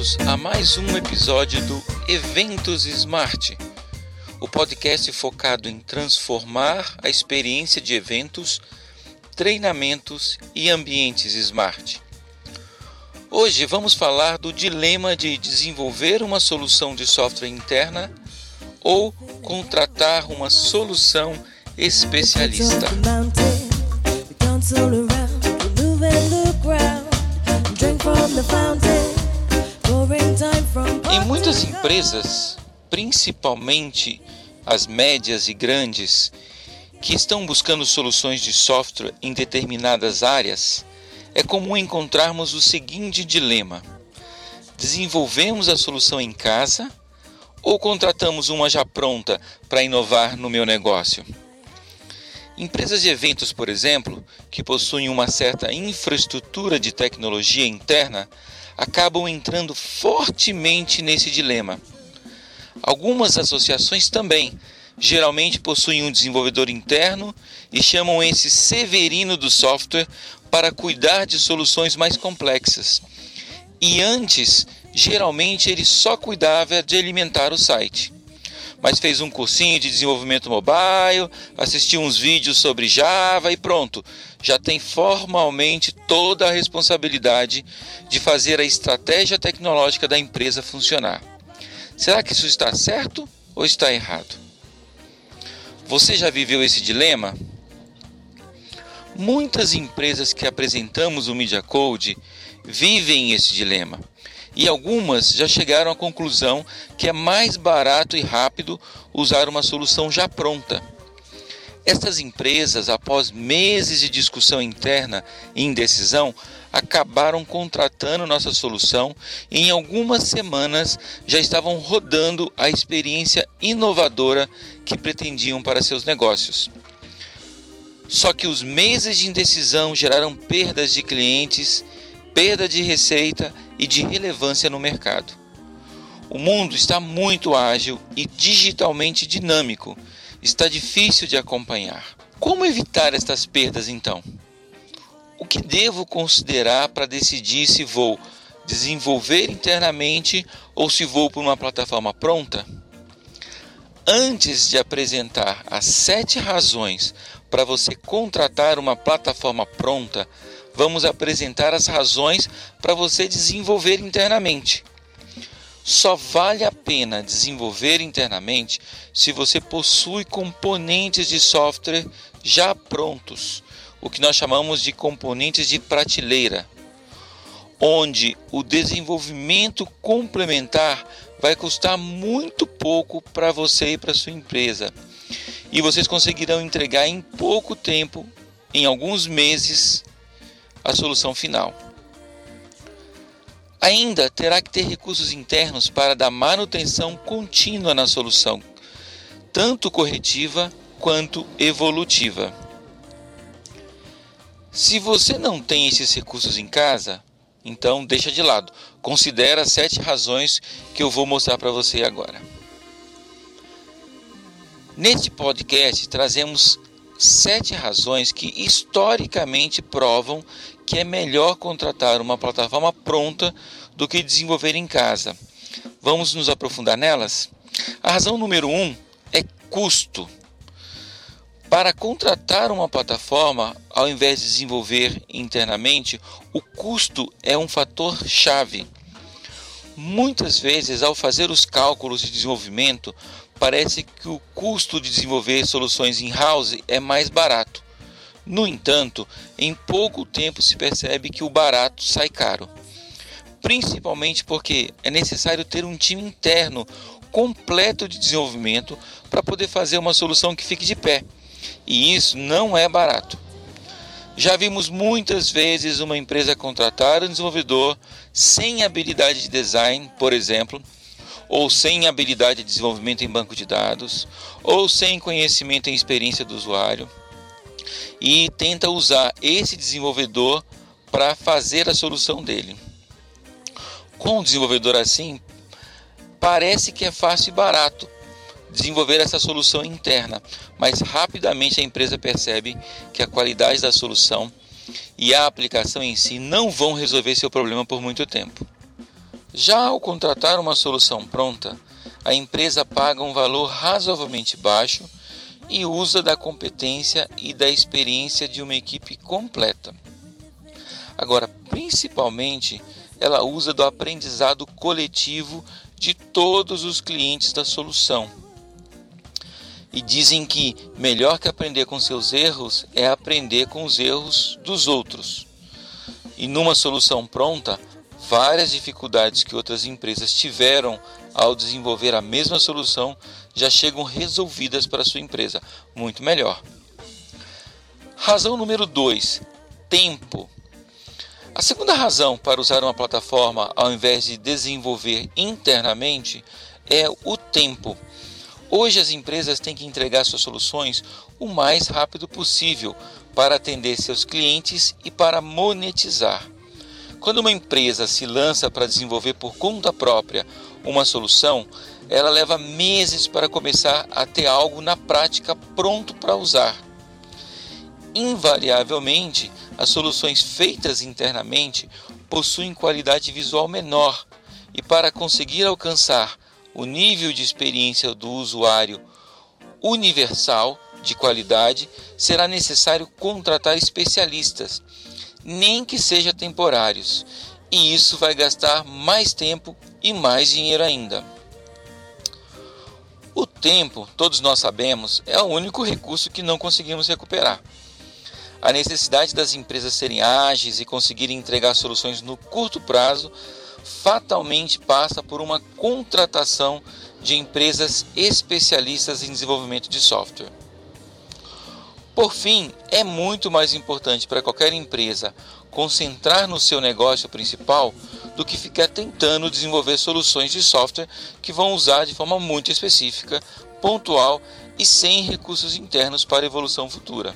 Bem-vindos a mais um episódio do Eventos Smart, o podcast focado em transformar a experiência de eventos, treinamentos e ambientes smart. Hoje vamos falar do dilema de desenvolver uma solução de software interna ou contratar uma solução especialista. Em muitas empresas, principalmente as médias e grandes, que estão buscando soluções de software em determinadas áreas, é comum encontrarmos o seguinte dilema: desenvolvemos a solução em casa ou contratamos uma já pronta para inovar no meu negócio? Empresas de eventos, por exemplo, que possuem uma certa infraestrutura de tecnologia interna, acabam entrando fortemente nesse dilema. Algumas associações também, geralmente possuem um desenvolvedor interno e chamam esse severino do software para cuidar de soluções mais complexas. E antes, geralmente ele só cuidava de alimentar o site mas fez um cursinho de desenvolvimento mobile, assistiu uns vídeos sobre Java e pronto, já tem formalmente toda a responsabilidade de fazer a estratégia tecnológica da empresa funcionar. Será que isso está certo ou está errado? Você já viveu esse dilema? Muitas empresas que apresentamos o Media Code vivem esse dilema e algumas já chegaram à conclusão que é mais barato e rápido usar uma solução já pronta. Estas empresas, após meses de discussão interna e indecisão, acabaram contratando nossa solução e em algumas semanas já estavam rodando a experiência inovadora que pretendiam para seus negócios. Só que os meses de indecisão geraram perdas de clientes, perda de receita e de relevância no mercado. O mundo está muito ágil e digitalmente dinâmico, está difícil de acompanhar. Como evitar estas perdas então? O que devo considerar para decidir se vou desenvolver internamente ou se vou para uma plataforma pronta? Antes de apresentar as sete razões para você contratar uma plataforma pronta, vamos apresentar as razões para você desenvolver internamente. Só vale a pena desenvolver internamente se você possui componentes de software já prontos, o que nós chamamos de componentes de prateleira, onde o desenvolvimento complementar vai custar muito pouco para você e para sua empresa. E vocês conseguirão entregar em pouco tempo, em alguns meses, a solução final. Ainda terá que ter recursos internos para dar manutenção contínua na solução, tanto corretiva quanto evolutiva. Se você não tem esses recursos em casa, então deixa de lado. Considera sete razões que eu vou mostrar para você agora. Neste podcast trazemos sete razões que historicamente provam que é melhor contratar uma plataforma pronta do que desenvolver em casa. Vamos nos aprofundar nelas? A razão número um é custo. Para contratar uma plataforma, ao invés de desenvolver internamente, o custo é um fator chave. Muitas vezes, ao fazer os cálculos de desenvolvimento, parece que o custo de desenvolver soluções in-house é mais barato. No entanto, em pouco tempo se percebe que o barato sai caro. Principalmente porque é necessário ter um time interno completo de desenvolvimento para poder fazer uma solução que fique de pé. E isso não é barato. Já vimos muitas vezes uma empresa contratar um desenvolvedor sem habilidade de design, por exemplo, ou sem habilidade de desenvolvimento em banco de dados, ou sem conhecimento e experiência do usuário, e tenta usar esse desenvolvedor para fazer a solução dele. Com um desenvolvedor assim, parece que é fácil e barato desenvolver essa solução interna, mas rapidamente a empresa percebe que a qualidade da solução e a aplicação em si não vão resolver seu problema por muito tempo. Já ao contratar uma solução pronta, a empresa paga um valor razoavelmente baixo e usa da competência e da experiência de uma equipe completa. Agora, principalmente, ela usa do aprendizado coletivo de todos os clientes da solução. E dizem que melhor que aprender com seus erros é aprender com os erros dos outros. E numa solução pronta, várias dificuldades que outras empresas tiveram ao desenvolver a mesma solução já chegam resolvidas para sua empresa, muito melhor. Razão número 2: tempo. A segunda razão para usar uma plataforma ao invés de desenvolver internamente é o tempo. Hoje as empresas têm que entregar suas soluções o mais rápido possível para atender seus clientes e para monetizar. Quando uma empresa se lança para desenvolver por conta própria uma solução, ela leva meses para começar a ter algo na prática pronto para usar. Invariavelmente, as soluções feitas internamente possuem qualidade visual menor e para conseguir alcançar o nível de experiência do usuário universal de qualidade, será necessário contratar especialistas, nem que seja temporários, e isso vai gastar mais tempo e mais dinheiro ainda. O tempo, todos nós sabemos, é o único recurso que não conseguimos recuperar. A necessidade das empresas serem ágeis e conseguirem entregar soluções no curto prazo fatalmente passa por uma contratação de empresas especialistas em desenvolvimento de software. Por fim, é muito mais importante para qualquer empresa concentrar no seu negócio principal do que ficar tentando desenvolver soluções de software que vão usar de forma muito específica, pontual e sem recursos internos para evolução futura.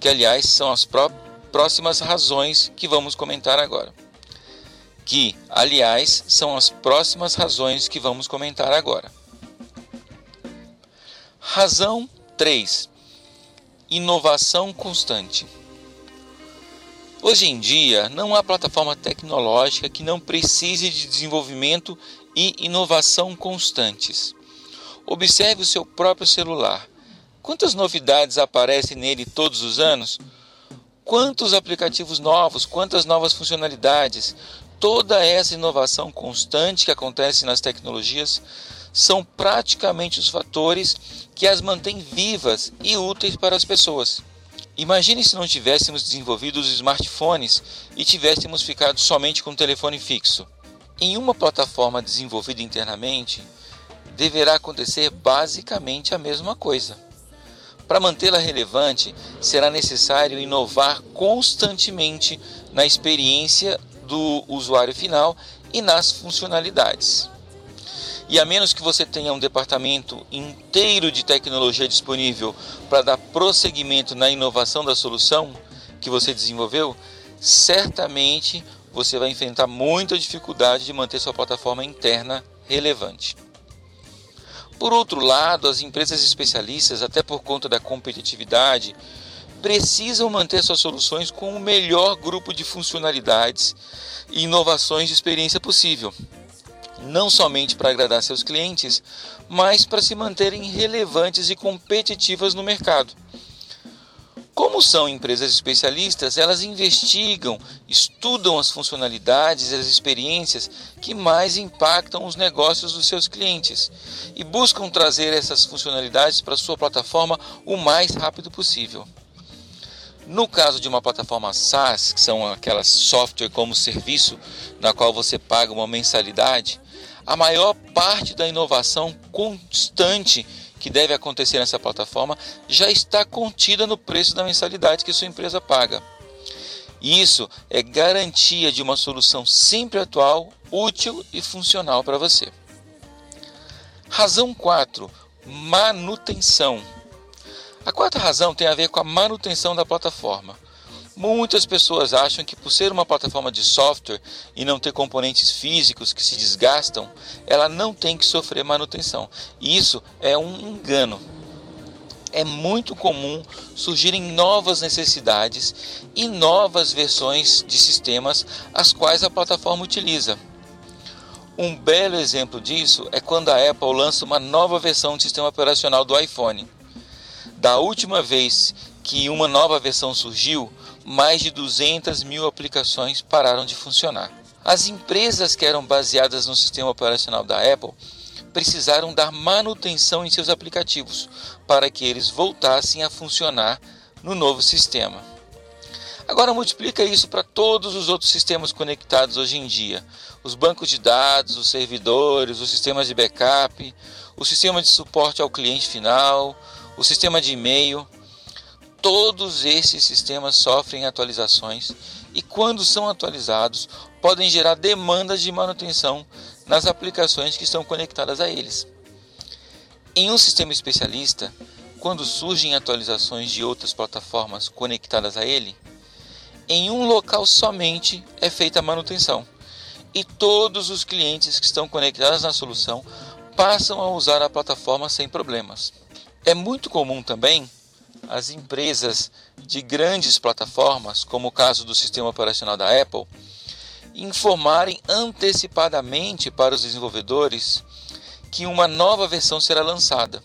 Que, aliás, são as próximas razões que vamos comentar agora. Que, aliás, são as próximas razões que vamos comentar agora. Razão 3 inovação constante. Hoje em dia, não há plataforma tecnológica que não precise de desenvolvimento e inovação constantes. Observe o seu próprio celular. Quantas novidades aparecem nele todos os anos? Quantos aplicativos novos, quantas novas funcionalidades? Toda essa inovação constante que acontece nas tecnologias são praticamente os fatores que as mantêm vivas e úteis para as pessoas. Imagine se não tivéssemos desenvolvido os smartphones e tivéssemos ficado somente com o telefone fixo. Em uma plataforma desenvolvida internamente, deverá acontecer basicamente a mesma coisa. Para mantê-la relevante, será necessário inovar constantemente na experiência do usuário final e nas funcionalidades. E a menos que você tenha um departamento inteiro de tecnologia disponível para dar prosseguimento na inovação da solução que você desenvolveu, certamente você vai enfrentar muita dificuldade de manter sua plataforma interna relevante. Por outro lado, as empresas especialistas, até por conta da competitividade, precisam manter suas soluções com o melhor grupo de funcionalidades e inovações de experiência possível não somente para agradar seus clientes, mas para se manterem relevantes e competitivas no mercado. Como são empresas especialistas, elas investigam, estudam as funcionalidades e as experiências que mais impactam os negócios dos seus clientes e buscam trazer essas funcionalidades para sua plataforma o mais rápido possível. No caso de uma plataforma SaaS, que são aquelas software como serviço, na qual você paga uma mensalidade, a maior parte da inovação constante que deve acontecer nessa plataforma já está contida no preço da mensalidade que sua empresa paga. Isso é garantia de uma solução sempre atual, útil e funcional para você. Razão 4: manutenção. A quarta razão tem a ver com a manutenção da plataforma. Muitas pessoas acham que por ser uma plataforma de software e não ter componentes físicos que se desgastam, ela não tem que sofrer manutenção. E isso é um engano. É muito comum surgirem novas necessidades e novas versões de sistemas as quais a plataforma utiliza. Um belo exemplo disso é quando a Apple lança uma nova versão do sistema operacional do iPhone. Da última vez que uma nova versão surgiu, mais de 200 mil aplicações pararam de funcionar. As empresas que eram baseadas no sistema operacional da Apple precisaram dar manutenção em seus aplicativos para que eles voltassem a funcionar no novo sistema. Agora multiplica isso para todos os outros sistemas conectados hoje em dia: os bancos de dados, os servidores, os sistemas de backup, o sistema de suporte ao cliente final, o sistema de e-mail. Todos esses sistemas sofrem atualizações e, quando são atualizados, podem gerar demandas de manutenção nas aplicações que estão conectadas a eles. Em um sistema especialista, quando surgem atualizações de outras plataformas conectadas a ele, em um local somente é feita a manutenção e todos os clientes que estão conectados na solução passam a usar a plataforma sem problemas. É muito comum também as empresas de grandes plataformas, como o caso do sistema operacional da Apple, informarem antecipadamente para os desenvolvedores que uma nova versão será lançada.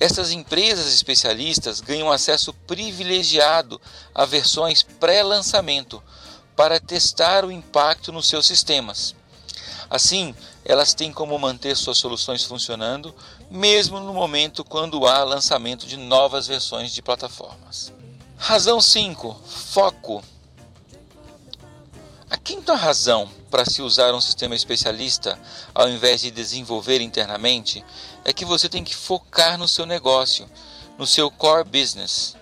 Essas empresas especialistas ganham acesso privilegiado a versões pré-lançamento para testar o impacto nos seus sistemas. Assim, elas têm como manter suas soluções funcionando, mesmo no momento quando há lançamento de novas versões de plataformas. Razão 5: Foco. A quinta razão para se usar um sistema especialista ao invés de desenvolver internamente é que você tem que focar no seu negócio, no seu core business.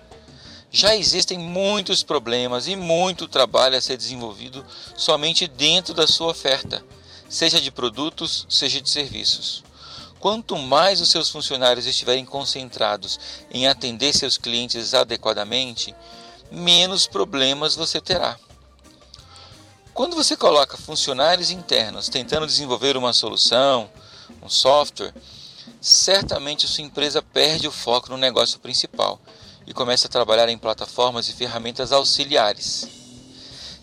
Já existem muitos problemas e muito trabalho a ser desenvolvido somente dentro da sua oferta, seja de produtos, seja de serviços. Quanto mais os seus funcionários estiverem concentrados em atender seus clientes adequadamente, menos problemas você terá. Quando você coloca funcionários internos tentando desenvolver uma solução, um software, certamente sua empresa perde o foco no negócio principal e começa a trabalhar em plataformas e ferramentas auxiliares.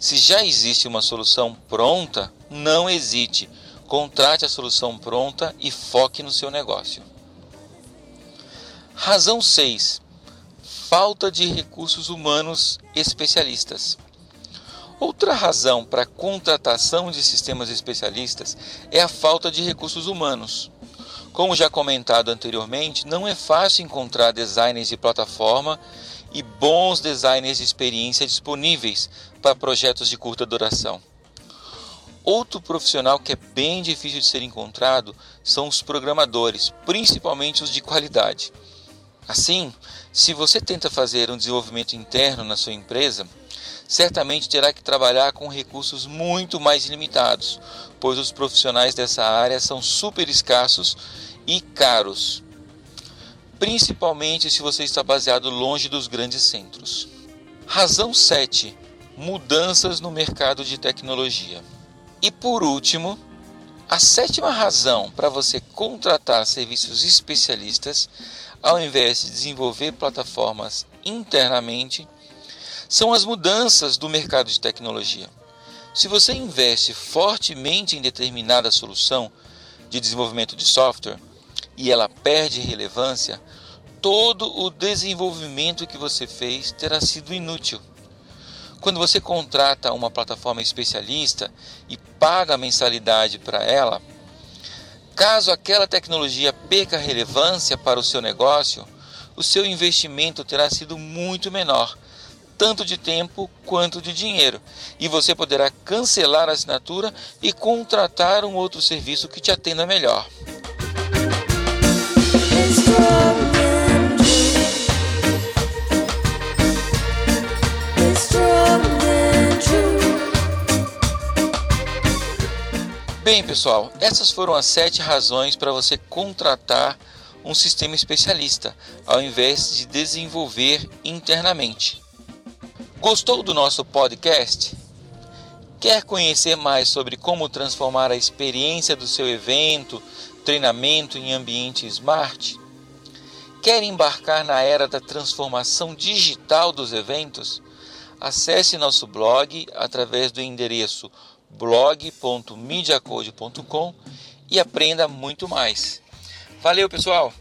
Se já existe uma solução pronta, não hesite, contrate a solução pronta e foque no seu negócio. Razão 6: falta de recursos humanos especialistas. Outra razão para a contratação de sistemas especialistas é a falta de recursos humanos. Como já comentado anteriormente, não é fácil encontrar designers de plataforma e bons designers de experiência disponíveis para projetos de curta duração. Outro profissional que é bem difícil de ser encontrado são os programadores, principalmente os de qualidade. Assim, se você tenta fazer um desenvolvimento interno na sua empresa, certamente terá que trabalhar com recursos muito mais limitados, pois os profissionais dessa área são super escassos e caros, principalmente se você está baseado longe dos grandes centros. Razão 7: mudanças no mercado de tecnologia. E por último, a sétima razão para você contratar serviços especialistas, ao invés de desenvolver plataformas internamente, são as mudanças do mercado de tecnologia. Se você investe fortemente em determinada solução de desenvolvimento de software e ela perde relevância, todo o desenvolvimento que você fez terá sido inútil. Quando você contrata uma plataforma especialista e paga a mensalidade para ela, caso aquela tecnologia perca relevância para o seu negócio, o seu investimento terá sido muito menor tanto de tempo quanto de dinheiro, e você poderá cancelar a assinatura e contratar um outro serviço que te atenda melhor. Bem, pessoal, essas foram as sete razões para você contratar um sistema especialista, ao invés de desenvolver internamente. Gostou do nosso podcast? Quer conhecer mais sobre como transformar a experiência do seu evento, treinamento em ambiente smart? Quer embarcar na era da transformação digital dos eventos? Acesse nosso blog através do endereço blog.mediacode.com e aprenda muito mais. Valeu, pessoal!